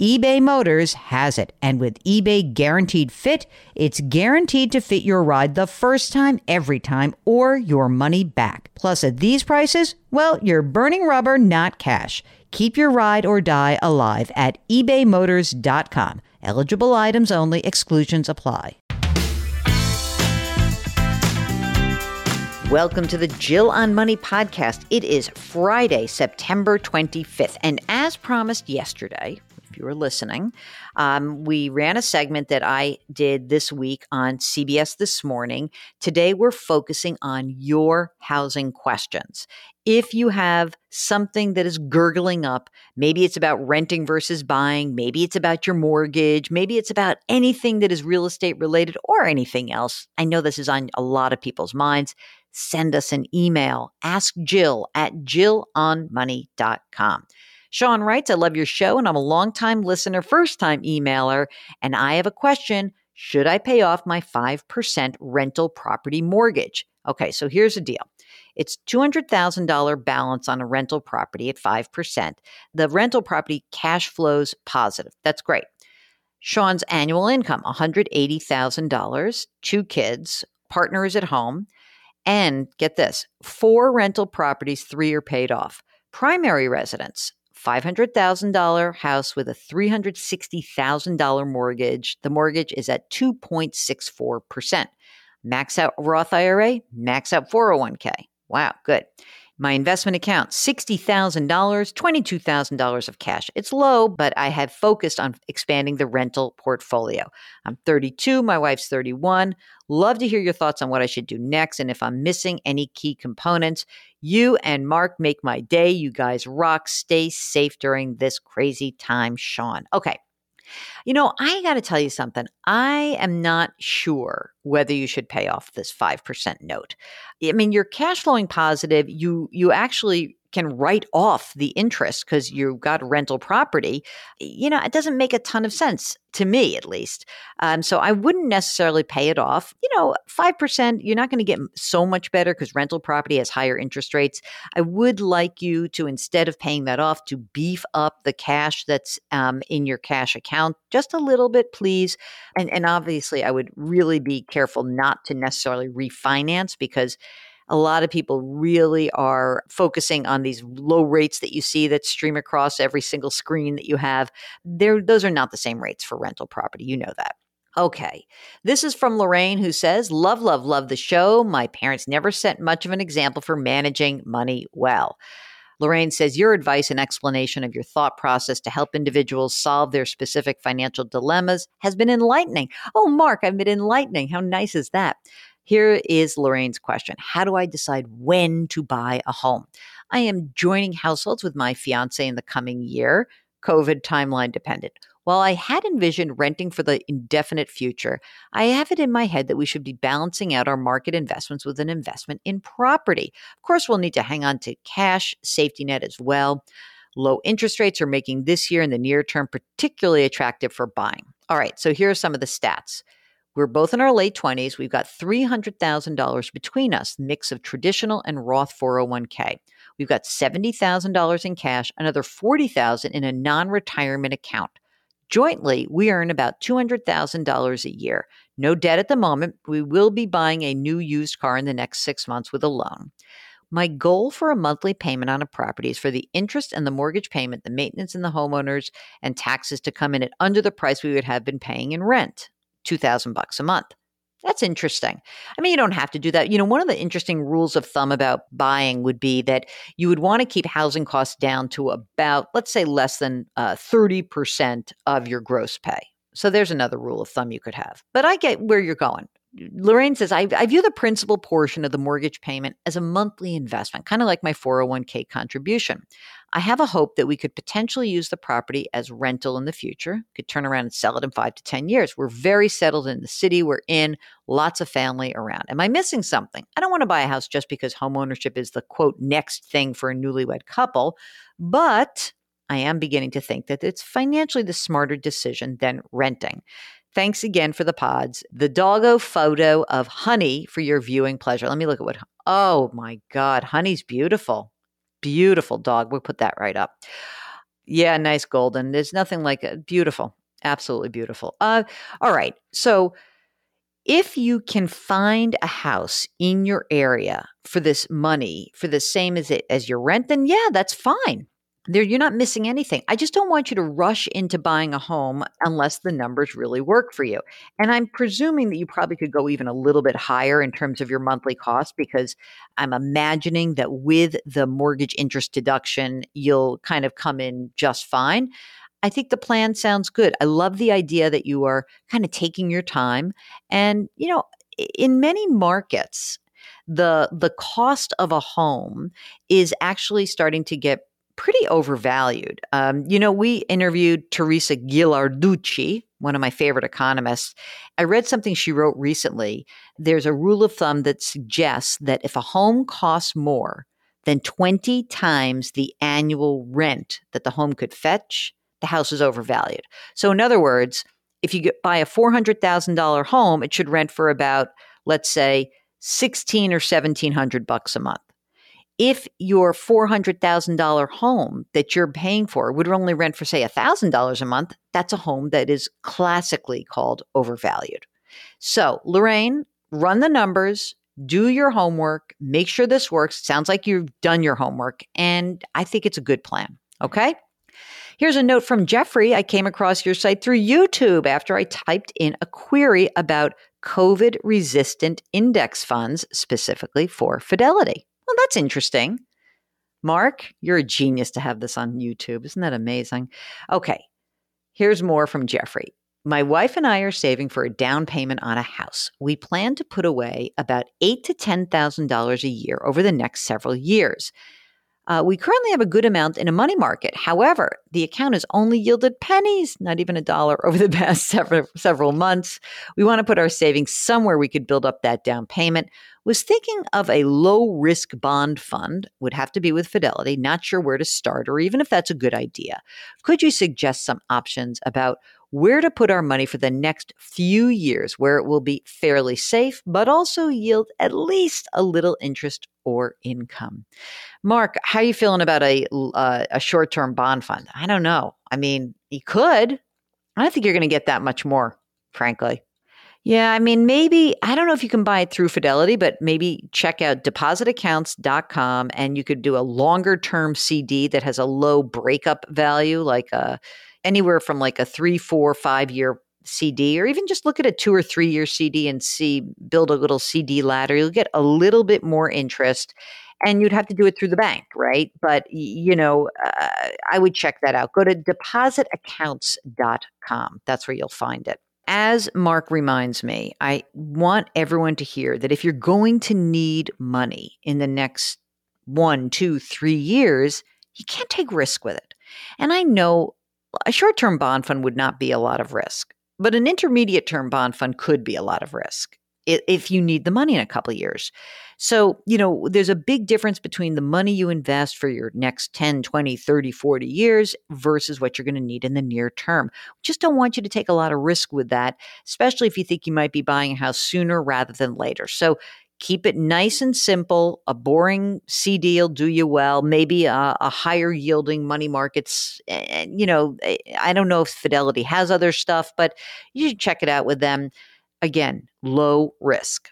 eBay Motors has it. And with eBay Guaranteed Fit, it's guaranteed to fit your ride the first time, every time, or your money back. Plus, at these prices, well, you're burning rubber, not cash. Keep your ride or die alive at ebaymotors.com. Eligible items only, exclusions apply. Welcome to the Jill on Money podcast. It is Friday, September 25th. And as promised yesterday, you were listening. Um, we ran a segment that I did this week on CBS This Morning. Today, we're focusing on your housing questions. If you have something that is gurgling up, maybe it's about renting versus buying, maybe it's about your mortgage, maybe it's about anything that is real estate related or anything else. I know this is on a lot of people's minds send us an email. Ask Jill at jillonmoney.com. Sean writes, I love your show and I'm a longtime listener, first time emailer, and I have a question. Should I pay off my 5% rental property mortgage? Okay, so here's the deal. It's $200,000 balance on a rental property at 5%. The rental property cash flows positive. That's great. Sean's annual income, $180,000, two kids, partner is at home, and get this four rental properties, three are paid off. Primary residence, $500,000 house with a $360,000 mortgage. The mortgage is at 2.64%. Max out Roth IRA, max out 401k. Wow, good. My investment account, $60,000, $22,000 of cash. It's low, but I have focused on expanding the rental portfolio. I'm 32, my wife's 31. Love to hear your thoughts on what I should do next and if I'm missing any key components. You and Mark make my day. You guys rock. Stay safe during this crazy time, Sean. Okay. You know, I got to tell you something. I am not sure whether you should pay off this 5% note. I mean, you're cash flowing positive. You you actually can write off the interest because you've got rental property, you know, it doesn't make a ton of sense to me, at least. Um, so I wouldn't necessarily pay it off. You know, 5%, you're not going to get so much better because rental property has higher interest rates. I would like you to, instead of paying that off, to beef up the cash that's um, in your cash account just a little bit, please. And, and obviously, I would really be careful not to necessarily refinance because a lot of people really are focusing on these low rates that you see that stream across every single screen that you have. They're, those are not the same rates for rental property. You know that. Okay. This is from Lorraine who says, Love, love, love the show. My parents never set much of an example for managing money well. Lorraine says, Your advice and explanation of your thought process to help individuals solve their specific financial dilemmas has been enlightening. Oh, Mark, I've been enlightening. How nice is that? Here is Lorraine's question How do I decide when to buy a home? I am joining households with my fiance in the coming year, COVID timeline dependent. While I had envisioned renting for the indefinite future, I have it in my head that we should be balancing out our market investments with an investment in property. Of course, we'll need to hang on to cash, safety net as well. Low interest rates are making this year in the near term particularly attractive for buying. All right, so here are some of the stats. We're both in our late 20s. We've got $300,000 between us, mix of traditional and Roth 401k. We've got $70,000 in cash, another 40,000 in a non-retirement account. Jointly, we earn about $200,000 a year. No debt at the moment. We will be buying a new used car in the next 6 months with a loan. My goal for a monthly payment on a property is for the interest and the mortgage payment, the maintenance and the homeowners and taxes to come in at under the price we would have been paying in rent. 2000 bucks a month. That's interesting. I mean, you don't have to do that. You know, one of the interesting rules of thumb about buying would be that you would want to keep housing costs down to about, let's say, less than uh, 30% of your gross pay. So there's another rule of thumb you could have. But I get where you're going. Lorraine says, I, I, view the principal portion of the mortgage payment as a monthly investment, kind of like my 401k contribution. I have a hope that we could potentially use the property as rental in the future, could turn around and sell it in five to 10 years. We're very settled in the city we're in, lots of family around. Am I missing something? I don't want to buy a house just because homeownership is the quote next thing for a newlywed couple, but I am beginning to think that it's financially the smarter decision than renting. Thanks again for the pods. The doggo photo of Honey for your viewing pleasure. Let me look at what. Oh my God, Honey's beautiful. Beautiful dog. We'll put that right up. Yeah, nice golden. There's nothing like it. Beautiful. Absolutely beautiful. Uh, all right. So if you can find a house in your area for this money, for the same as it as your rent, then yeah, that's fine there you're not missing anything. I just don't want you to rush into buying a home unless the numbers really work for you. And I'm presuming that you probably could go even a little bit higher in terms of your monthly cost because I'm imagining that with the mortgage interest deduction, you'll kind of come in just fine. I think the plan sounds good. I love the idea that you are kind of taking your time and, you know, in many markets, the the cost of a home is actually starting to get pretty overvalued. Um, you know, we interviewed Teresa Ghilarducci, one of my favorite economists. I read something she wrote recently. There's a rule of thumb that suggests that if a home costs more than 20 times the annual rent that the home could fetch, the house is overvalued. So, in other words, if you get, buy a $400,000 home, it should rent for about, let's say, 16 or 1700 bucks a month if your $400,000 home that you're paying for would only rent for, say, $1,000 a month, that's a home that is classically called overvalued. So, Lorraine, run the numbers, do your homework, make sure this works. sounds like you've done your homework, and I think it's a good plan. Okay? Here's a note from Jeffrey. I came across your site through YouTube after I typed in a query about COVID resistant index funds, specifically for Fidelity. Well, that's interesting. Mark, you're a genius to have this on YouTube. Isn't that amazing? Okay, here's more from Jeffrey. My wife and I are saving for a down payment on a house. We plan to put away about eight to ten thousand dollars a year over the next several years. Uh, we currently have a good amount in a money market. However, the account has only yielded pennies, not even a dollar, over the past several, several months. We want to put our savings somewhere we could build up that down payment. Was thinking of a low risk bond fund, would have to be with Fidelity, not sure where to start or even if that's a good idea. Could you suggest some options about where to put our money for the next few years where it will be fairly safe, but also yield at least a little interest or income. Mark, how are you feeling about a, uh, a short term bond fund? I don't know. I mean, you could. I don't think you're going to get that much more, frankly. Yeah, I mean, maybe, I don't know if you can buy it through Fidelity, but maybe check out depositaccounts.com and you could do a longer term CD that has a low breakup value, like a uh, anywhere from like a three, four, five year CD, or even just look at a two or three year CD and see, build a little CD ladder. You'll get a little bit more interest and you'd have to do it through the bank, right? But, you know, uh, I would check that out. Go to depositaccounts.com. That's where you'll find it. As Mark reminds me, I want everyone to hear that if you're going to need money in the next one, two, three years, you can't take risk with it. And I know a short term bond fund would not be a lot of risk, but an intermediate term bond fund could be a lot of risk if you need the money in a couple of years. So, you know, there's a big difference between the money you invest for your next 10, 20, 30, 40 years versus what you're going to need in the near term. Just don't want you to take a lot of risk with that, especially if you think you might be buying a house sooner rather than later. So, keep it nice and simple. A boring CD will do you well. Maybe a, a higher yielding money markets. And, you know, eh, I don't know if Fidelity has other stuff, but you should check it out with them. Again, low risk.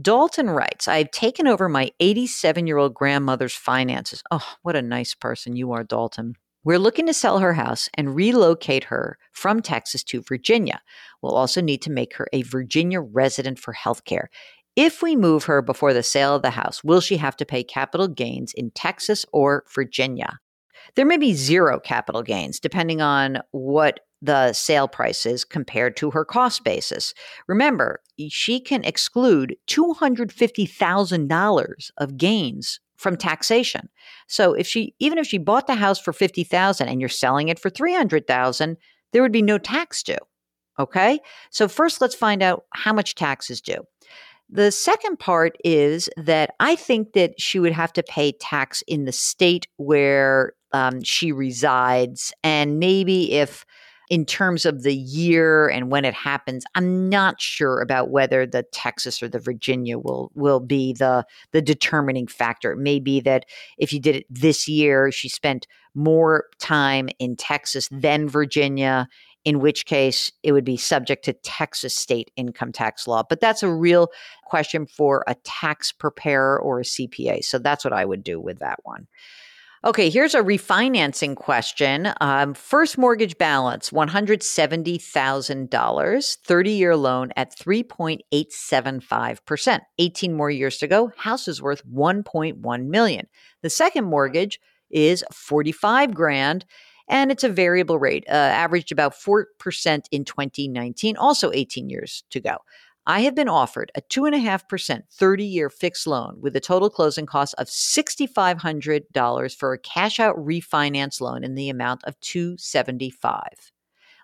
Dalton writes, I've taken over my 87 year old grandmother's finances. Oh, what a nice person you are, Dalton. We're looking to sell her house and relocate her from Texas to Virginia. We'll also need to make her a Virginia resident for health care. If we move her before the sale of the house, will she have to pay capital gains in Texas or Virginia? There may be zero capital gains depending on what the sale prices compared to her cost basis. Remember, she can exclude $250,000 of gains from taxation. So if she even if she bought the house for 50,000 and you're selling it for 300,000, there would be no tax due. Okay? So first let's find out how much tax is due. The second part is that I think that she would have to pay tax in the state where um, she resides. And maybe if, in terms of the year and when it happens, I'm not sure about whether the Texas or the Virginia will will be the the determining factor. It may be that if you did it this year, she spent more time in Texas than Virginia, in which case it would be subject to Texas state income tax law. But that's a real question for a tax preparer or a CPA. So that's what I would do with that one. Okay, here's a refinancing question. Um, first mortgage balance $170,000, 30 year loan at 3.875%. 18 more years to go. House is worth 1.1 million. The second mortgage is 45 grand and it's a variable rate, uh, averaged about 4% in 2019, also 18 years to go. I have been offered a 2.5% 30 year fixed loan with a total closing cost of $6,500 for a cash out refinance loan in the amount of 275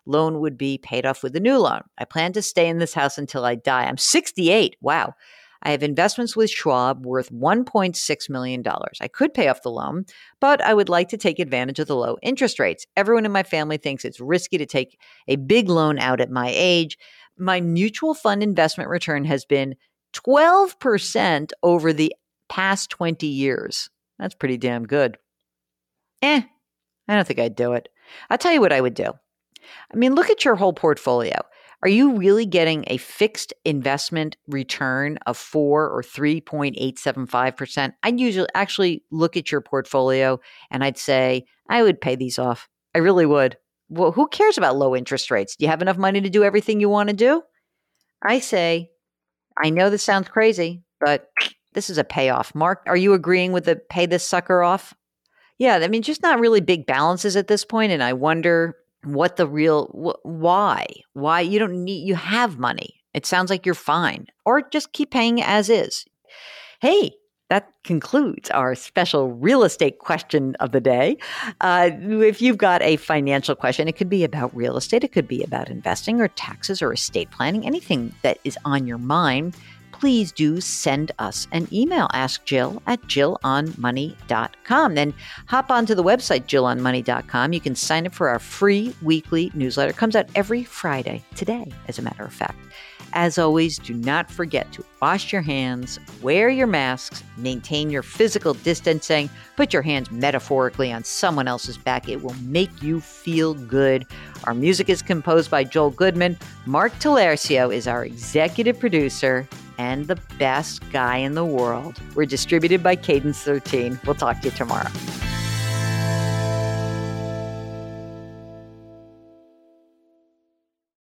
Loan would be paid off with a new loan. I plan to stay in this house until I die. I'm 68. Wow. I have investments with Schwab worth $1.6 million. I could pay off the loan, but I would like to take advantage of the low interest rates. Everyone in my family thinks it's risky to take a big loan out at my age. My mutual fund investment return has been 12% over the past 20 years. That's pretty damn good. Eh, I don't think I'd do it. I'll tell you what I would do. I mean, look at your whole portfolio. Are you really getting a fixed investment return of 4 or 3.875%? I'd usually actually look at your portfolio and I'd say, I would pay these off. I really would. Well, who cares about low interest rates? Do you have enough money to do everything you want to do? I say, I know this sounds crazy, but this is a payoff. Mark, are you agreeing with the pay this sucker off? Yeah, I mean, just not really big balances at this point, and I wonder what the real wh- why why you don't need you have money it sounds like you're fine or just keep paying as is hey that concludes our special real estate question of the day. Uh, if you've got a financial question, it could be about real estate, it could be about investing or taxes or estate planning, anything that is on your mind please do send us an email. Ask Jill at jillonmoney.com. Then hop onto the website, jillonmoney.com. You can sign up for our free weekly newsletter. It comes out every Friday, today, as a matter of fact. As always, do not forget to wash your hands, wear your masks, maintain your physical distancing, put your hands metaphorically on someone else's back. It will make you feel good. Our music is composed by Joel Goodman. Mark Talercio is our executive producer and the best guy in the world. We're distributed by Cadence 13. We'll talk to you tomorrow.